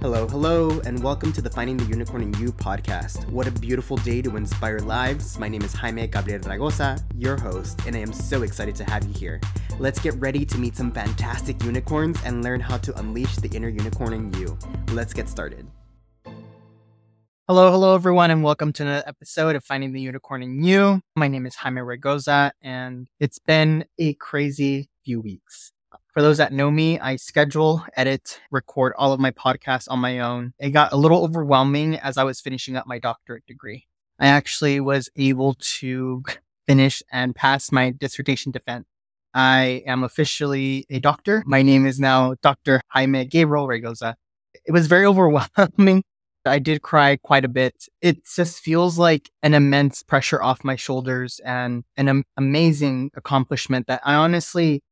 Hello, hello, and welcome to the Finding the Unicorn in You podcast. What a beautiful day to inspire lives. My name is Jaime Gabriel Raygoza, your host, and I am so excited to have you here. Let's get ready to meet some fantastic unicorns and learn how to unleash the inner unicorn in you. Let's get started. Hello, hello, everyone, and welcome to another episode of Finding the Unicorn in You. My name is Jaime Raygoza, and it's been a crazy few weeks. For those that know me, I schedule, edit, record all of my podcasts on my own. It got a little overwhelming as I was finishing up my doctorate degree. I actually was able to finish and pass my dissertation defense. I am officially a doctor. My name is now Dr. Jaime Gabriel Raygoza. It was very overwhelming. I did cry quite a bit. It just feels like an immense pressure off my shoulders and an amazing accomplishment that I honestly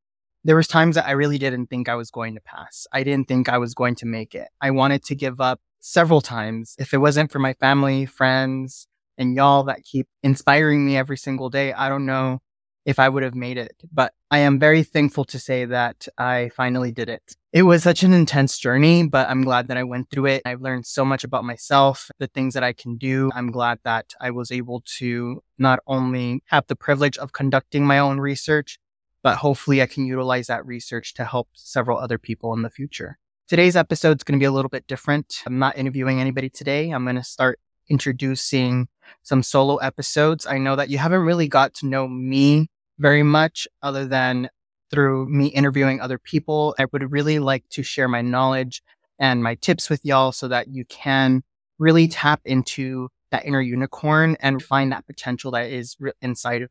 there was times that I really didn't think I was going to pass. I didn't think I was going to make it. I wanted to give up several times. If it wasn't for my family, friends, and y'all that keep inspiring me every single day, I don't know if I would have made it. But I am very thankful to say that I finally did it. It was such an intense journey, but I'm glad that I went through it. I've learned so much about myself, the things that I can do. I'm glad that I was able to not only have the privilege of conducting my own research, but hopefully I can utilize that research to help several other people in the future. Today's episode is going to be a little bit different. I'm not interviewing anybody today. I'm going to start introducing some solo episodes. I know that you haven't really got to know me very much other than through me interviewing other people. I would really like to share my knowledge and my tips with y'all so that you can really tap into that inner unicorn and find that potential that is inside of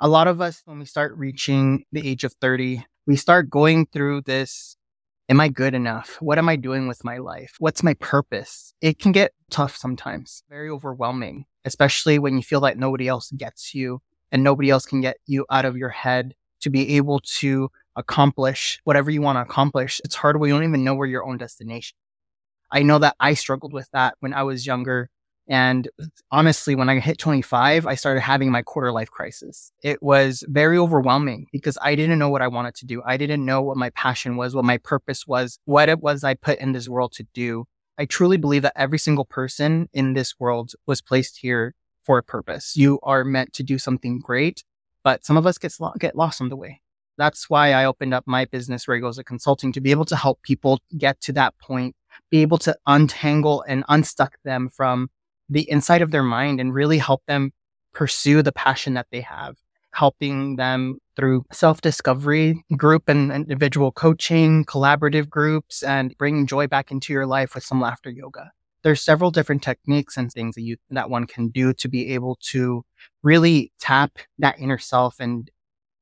a lot of us, when we start reaching the age of 30, we start going through this. Am I good enough? What am I doing with my life? What's my purpose? It can get tough sometimes, very overwhelming, especially when you feel like nobody else gets you and nobody else can get you out of your head to be able to accomplish whatever you want to accomplish. It's hard when you don't even know where your own destination. I know that I struggled with that when I was younger and honestly, when I hit 25, I started having my quarter life crisis. It was very overwhelming because I didn't know what I wanted to do. I didn't know what my passion was, what my purpose was, what it was I put in this world to do. I truly believe that every single person in this world was placed here for a purpose. You are meant to do something great, but some of us get, get lost on the way. That's why I opened up my business, Raygoza Consulting, to be able to help people get to that point, be able to untangle and unstuck them from the inside of their mind and really help them pursue the passion that they have, helping them through self discovery, group and individual coaching, collaborative groups, and bringing joy back into your life with some laughter yoga. There's several different techniques and things that you, that one can do to be able to really tap that inner self and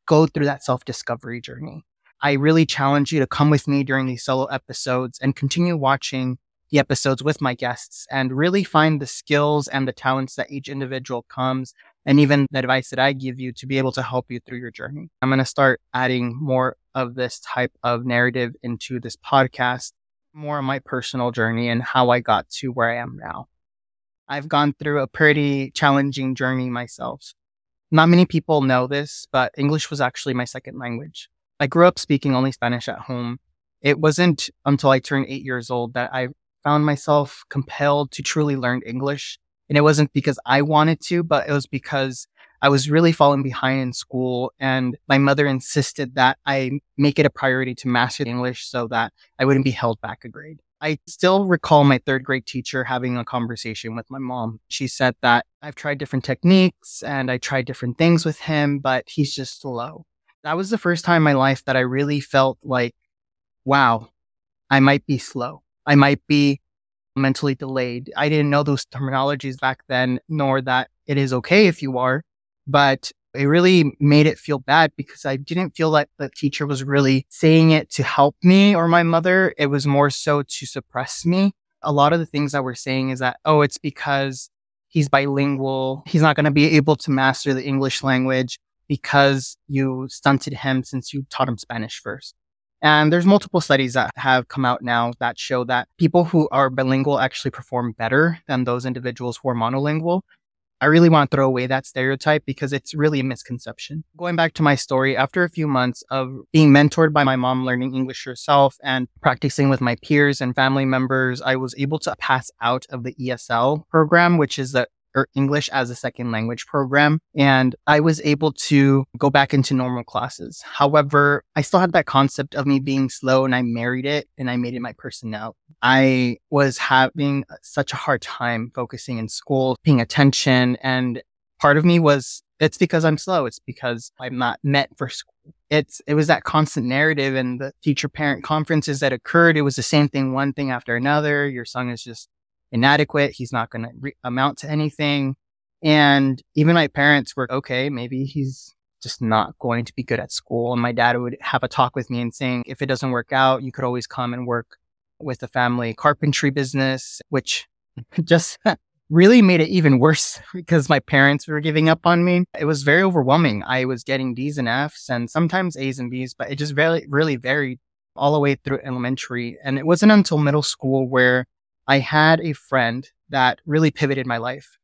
go through that self discovery journey. I really challenge you to come with me during these solo episodes and continue watching the episodes with my guests and really find the skills and the talents that each individual comes and even the advice that I give you to be able to help you through your journey. I'm going to start adding more of this type of narrative into this podcast, more of my personal journey and how I got to where I am now. I've gone through a pretty challenging journey myself. Not many people know this, but English was actually my second language. I grew up speaking only Spanish at home. It wasn't until I turned eight years old that I found myself compelled to truly learn English. And it wasn't because I wanted to, but it was because I was really falling behind in school. And my mother insisted that I make it a priority to master English so that I wouldn't be held back a grade. I still recall my third grade teacher having a conversation with my mom. She said that I've tried different techniques and I tried different things with him, but he's just slow. That was the first time in my life that I really felt like, wow, I might be slow. I might be mentally delayed. I didn't know those terminologies back then, nor that it is okay if you are, but it really made it feel bad because I didn't feel like the teacher was really saying it to help me or my mother. It was more so to suppress me. A lot of the things that we're saying is that, oh, it's because he's bilingual. He's not going to be able to master the English language because you stunted him since you taught him Spanish first. And there's multiple studies that have come out now that show that people who are bilingual actually perform better than those individuals who are monolingual. I really want to throw away that stereotype because it's really a misconception. Going back to my story, after a few months of being mentored by my mom, learning English herself and practicing with my peers and family members, I was able to pass out of the ESL program, which is the or English as a second language program. And I was able to go back into normal classes. However, I still had that concept of me being slow and I married it and I made it my personality. I was having such a hard time focusing in school, paying attention. And part of me was, it's because I'm slow. It's because I'm not meant for school. It's, it was that constant narrative and the teacher parent conferences that occurred. It was the same thing, one thing after another. Your son is just inadequate. He's not going to re- amount to anything. And even my parents were okay. Maybe he's just not going to be good at school. And my dad would have a talk with me and saying, if it doesn't work out, you could always come and work with the family carpentry business, which just really made it even worse because my parents were giving up on me. It was very overwhelming. I was getting D's and F's and sometimes A's and B's, but it just really, really varied all the way through elementary. And it wasn't until middle school where I had a friend that really pivoted my life.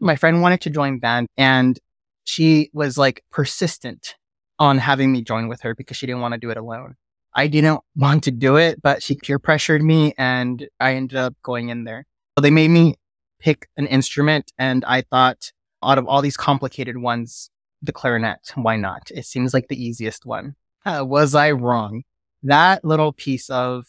My friend wanted to join band and she was like persistent on having me join with her because she didn't want to do it alone. I didn't want to do it, but she peer pressured me and I ended up going in there. So they made me pick an instrument and I thought out of all these complicated ones, the clarinet, why not? It seems like the easiest one. Uh, was I wrong? That little piece of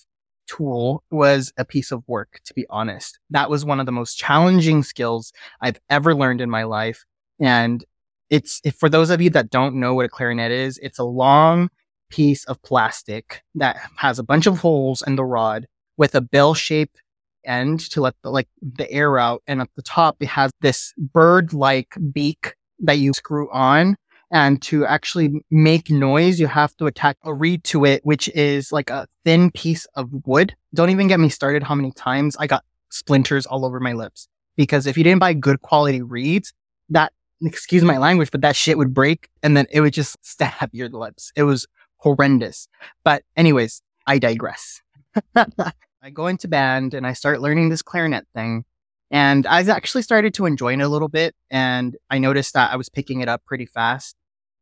tool was a piece of work, to be honest. That was one of the most challenging skills I've ever learned in my life. And it's, for those of you that don't know what a clarinet is, it's a long piece of plastic that has a bunch of holes in the rod with a bell shaped end to let the, like the air out. And at the top, it has this bird like beak that you screw on and to actually make noise, you have to attach uh, a reed to it, which is like a thin piece of wood. Don't even get me started how many times I got splinters all over my lips. Because if you didn't buy good quality reeds, that, excuse my language, but that shit would break and then it would just stab your lips. It was horrendous. But anyways, I digress. I go into band and I start learning this clarinet thing. And I actually started to enjoy it a little bit. And I noticed that I was picking it up pretty fast.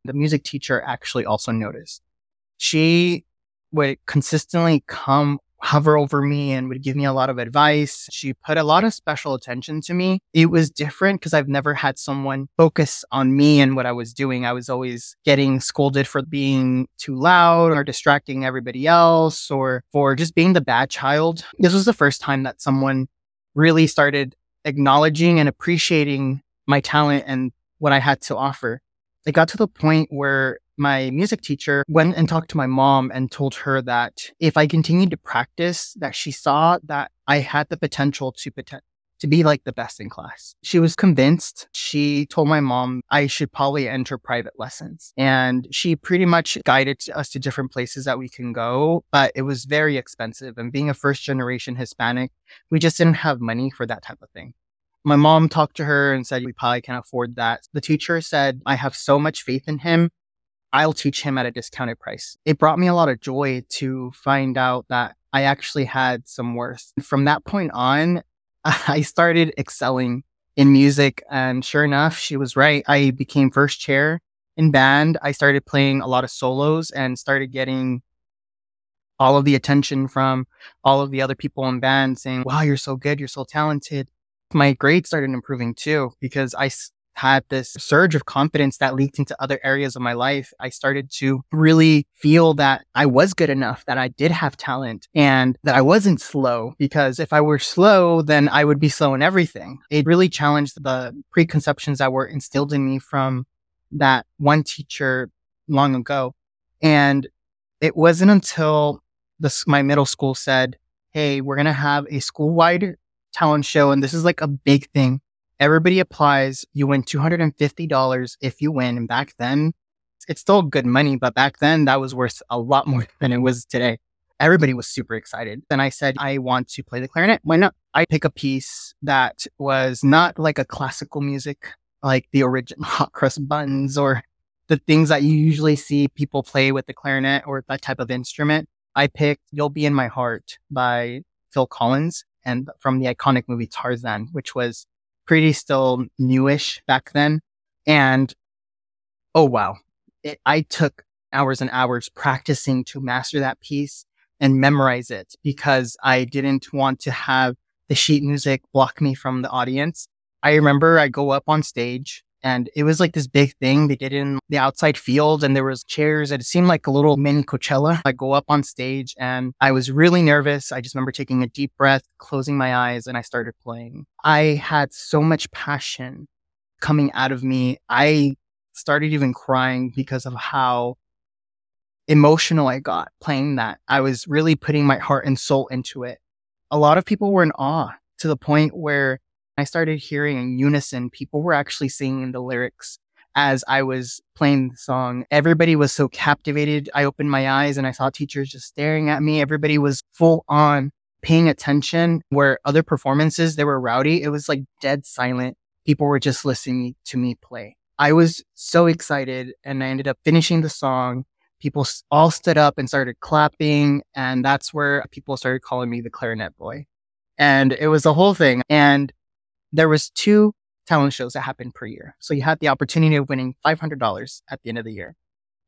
The music teacher actually also noticed. She would consistently come hover over me and would give me a lot of advice. She put a lot of special attention to me. It was different because I've never had someone focus on me and what I was doing. I was always getting scolded for being too loud or distracting everybody else or for just being the bad child. This was the first time that someone really started acknowledging and appreciating my talent and what I had to offer. It got to the point where my music teacher went and talked to my mom and told her that if I continued to practice, that she saw that I had the potential to pretend to be like the best in class. She was convinced. She told my mom I should probably enter private lessons. And she pretty much guided us to different places that we can go, but it was very expensive. And being a first generation Hispanic, we just didn't have money for that type of thing. My mom talked to her and said, we probably can't afford that. The teacher said, I have so much faith in him. I'll teach him at a discounted price. It brought me a lot of joy to find out that I actually had some worth. From that point on, I started excelling in music. And sure enough, she was right. I became first chair in band. I started playing a lot of solos and started getting all of the attention from all of the other people in band saying, wow, you're so good. You're so talented. My grades started improving too because I had this surge of confidence that leaked into other areas of my life. I started to really feel that I was good enough, that I did have talent and that I wasn't slow because if I were slow, then I would be slow in everything. It really challenged the preconceptions that were instilled in me from that one teacher long ago. And it wasn't until this, my middle school said, Hey, we're going to have a school wide talent show. And this is like a big thing Everybody applies. You win $250 if you win. And back then, it's still good money, but back then that was worth a lot more than it was today. Everybody was super excited. Then I said, I want to play the clarinet. Why not? I pick a piece that was not like a classical music, like the original hot cross buns or the things that you usually see people play with the clarinet or that type of instrument. I picked You'll Be in My Heart by Phil Collins and from the iconic movie Tarzan, which was pretty still newish back then. And oh, wow. It, I took hours and hours practicing to master that piece and memorize it because I didn't want to have the sheet music block me from the audience. I remember I go up on stage and it was like this big thing. They did in the outside field and there was chairs. It seemed like a little mini Coachella. I go up on stage and I was really nervous. I just remember taking a deep breath, closing my eyes and I started playing. I had so much passion coming out of me. I started even crying because of how emotional I got playing that. I was really putting my heart and soul into it. A lot of people were in awe to the point where I started hearing in unison, people were actually singing the lyrics as I was playing the song. Everybody was so captivated. I opened my eyes and I saw teachers just staring at me. Everybody was full on paying attention where other performances, they were rowdy. It was like dead silent. People were just listening to me play. I was so excited and I ended up finishing the song. People all stood up and started clapping. And that's where people started calling me the clarinet boy. And it was the whole thing. And there was two talent shows that happened per year. So you had the opportunity of winning $500 at the end of the year.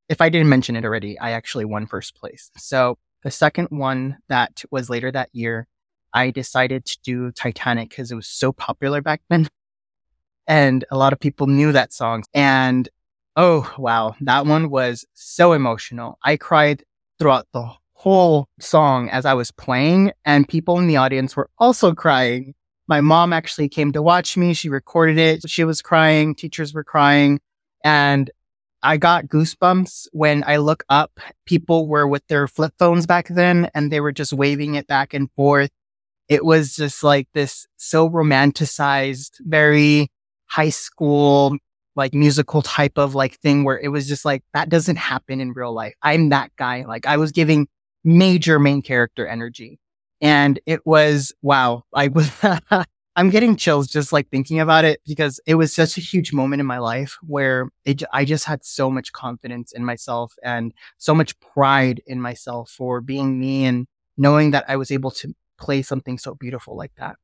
If I didn't mention it already, I actually won first place. So the second one that was later that year, I decided to do Titanic because it was so popular back then. And a lot of people knew that song. And oh, wow, that one was so emotional. I cried throughout the whole song as I was playing, and people in the audience were also crying. My mom actually came to watch me. She recorded it. She was crying. Teachers were crying. And I got goosebumps when I look up. People were with their flip phones back then and they were just waving it back and forth. It was just like this so romanticized, very high school, like musical type of like thing where it was just like, that doesn't happen in real life. I'm that guy. Like I was giving major main character energy. And it was, wow, I was, I'm getting chills just like thinking about it because it was such a huge moment in my life where it, I just had so much confidence in myself and so much pride in myself for being me and knowing that I was able to play something so beautiful like that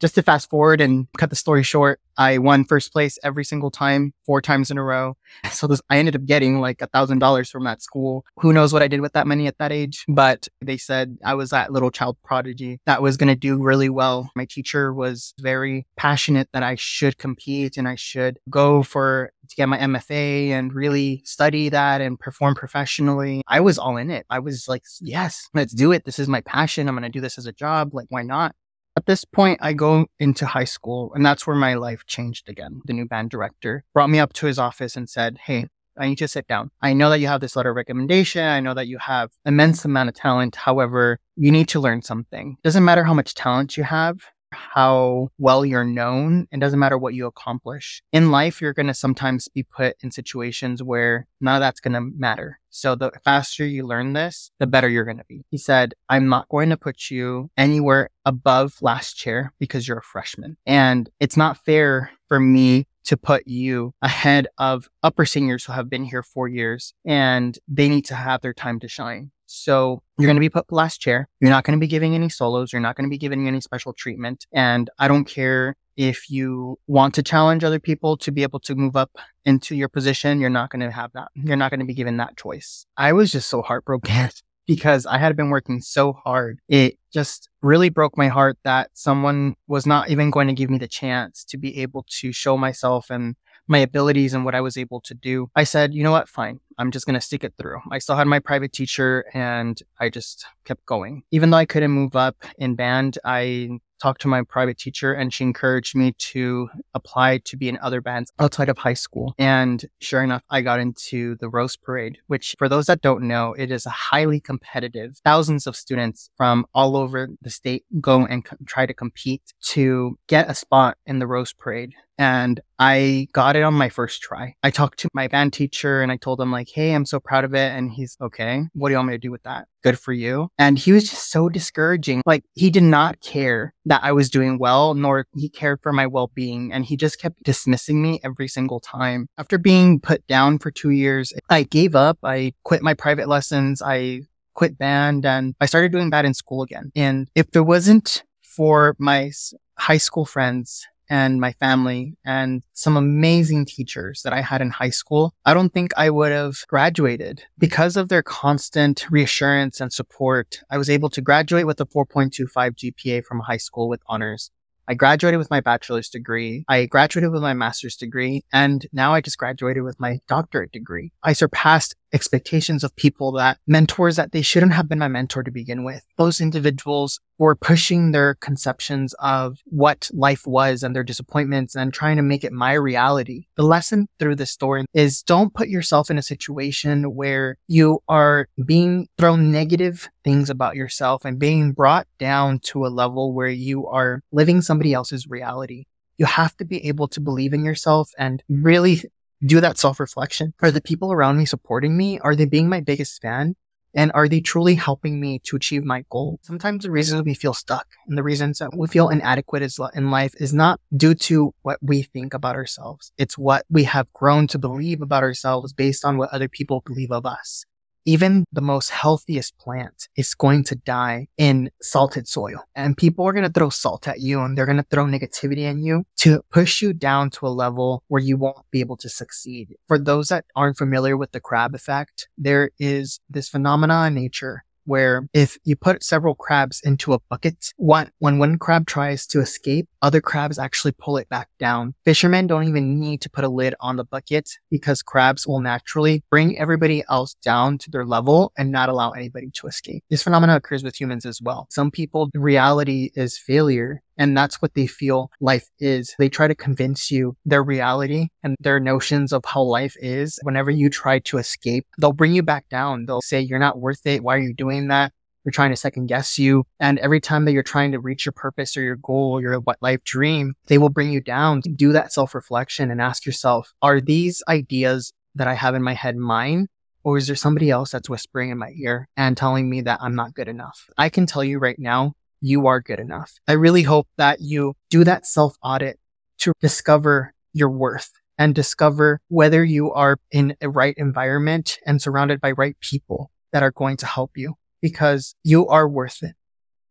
just to fast forward and cut the story short, I won first place every single time, four times in a row. So this, I ended up getting like a thousand dollars from that school. Who knows what I did with that money at that age? But they said I was that little child prodigy that was going to do really well. My teacher was very passionate that I should compete and I should go for to get my MFA and really study that and perform professionally. I was all in it. I was like, yes, let's do it. This is my passion. I'm going to do this as a job. Like, why not? At this point, I go into high school, and that's where my life changed again. The new band director brought me up to his office and said, Hey, I need to sit down. I know that you have this letter of recommendation. I know that you have immense amount of talent. However, you need to learn something. Doesn't matter how much talent you have how well you're known. It doesn't matter what you accomplish. In life, you're going to sometimes be put in situations where none of that's going to matter. So the faster you learn this, the better you're going to be. He said, I'm not going to put you anywhere above last chair because you're a freshman. And it's not fair for me to put you ahead of upper seniors who have been here four years and they need to have their time to shine. So you're going to be put last chair. You're not going to be giving any solos. You're not going to be giving any special treatment. And I don't care if you want to challenge other people to be able to move up into your position. You're not going to have that. You're not going to be given that choice. I was just so heartbroken because I had been working so hard. It just really broke my heart that someone was not even going to give me the chance to be able to show myself and my abilities and what I was able to do, I said, you know what? Fine. I'm just going to stick it through. I still had my private teacher and I just kept going. Even though I couldn't move up in band, I talked to my private teacher and she encouraged me to apply to be in other bands outside of high school. And sure enough, I got into the Rose Parade, which for those that don't know, it is a highly competitive. Thousands of students from all over the state go and co- try to compete to get a spot in the Rose Parade and I got it on my first try. I talked to my band teacher and I told him like, Hey, I'm so proud of it. And he's okay. What do you want me to do with that? Good for you. And he was just so discouraging. Like he did not care that I was doing well, nor he cared for my well-being. And he just kept dismissing me every single time. After being put down for two years, I gave up. I quit my private lessons. I quit band and I started doing bad in school again. And if there wasn't for my high school friends and my family and some amazing teachers that I had in high school, I don't think I would have graduated because of their constant reassurance and support. I was able to graduate with a 4.25 GPA from high school with honors. I graduated with my bachelor's degree. I graduated with my master's degree. And now I just graduated with my doctorate degree. I surpassed expectations of people that mentors that they shouldn't have been my mentor to begin with. Those individuals were pushing their conceptions of what life was and their disappointments and trying to make it my reality. The lesson through this story is don't put yourself in a situation where you are being thrown negative things about yourself and being brought down to a level where you are living somebody else's reality. You have to be able to believe in yourself and really do that self reflection. Are the people around me supporting me? Are they being my biggest fan? And are they truly helping me to achieve my goal? Sometimes the reasons we feel stuck and the reasons that we feel inadequate in life is not due to what we think about ourselves. It's what we have grown to believe about ourselves based on what other people believe of us even the most healthiest plant is going to die in salted soil. And people are going to throw salt at you and they're going to throw negativity in you to push you down to a level where you won't be able to succeed. For those that aren't familiar with the crab effect, there is this phenomena in nature where if you put several crabs into a bucket, one, when one crab tries to escape, other crabs actually pull it back down. Fishermen don't even need to put a lid on the bucket because crabs will naturally bring everybody else down to their level and not allow anybody to escape. This phenomenon occurs with humans as well. Some people, reality is failure and that's what they feel life is. They try to convince you their reality and their notions of how life is. Whenever you try to escape, they'll bring you back down. They'll say, you're not worth it. Why are you doing that? They're trying to second guess you. And every time that you're trying to reach your purpose or your goal or your what life dream, they will bring you down do that self reflection and ask yourself, are these ideas that I have in my head mine? Or is there somebody else that's whispering in my ear and telling me that I'm not good enough? I can tell you right now, you are good enough. I really hope that you do that self audit to discover your worth and discover whether you are in a right environment and surrounded by right people that are going to help you because you are worth it.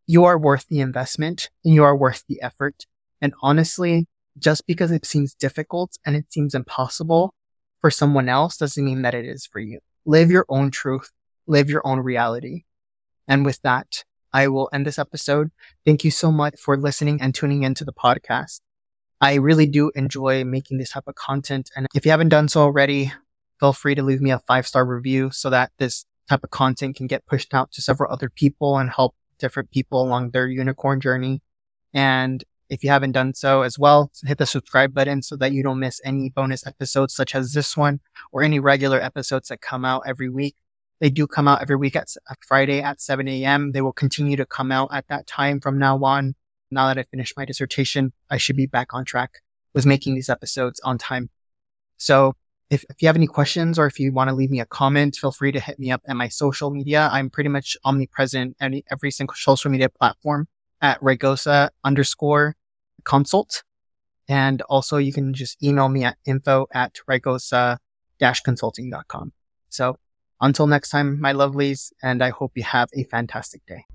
You are worth the investment and you are worth the effort. And honestly, just because it seems difficult and it seems impossible for someone else doesn't mean that it is for you. Live your own truth, live your own reality. And with that, I will end this episode. Thank you so much for listening and tuning into the podcast. I really do enjoy making this type of content. And if you haven't done so already, feel free to leave me a five star review so that this type of content can get pushed out to several other people and help different people along their unicorn journey. And if you haven't done so as well, hit the subscribe button so that you don't miss any bonus episodes such as this one or any regular episodes that come out every week. They do come out every week at, Friday at 7 a.m. They will continue to come out at that time from now on. Now that I finished my dissertation, I should be back on track with making these episodes on time. So if, if you have any questions or if you want to leave me a comment, feel free to hit me up at my social media. I'm pretty much omnipresent at every single social media platform at Raygoza underscore consult. And also you can just email me at info at Raygoza consulting.com. So until next time, my lovelies, and I hope you have a fantastic day.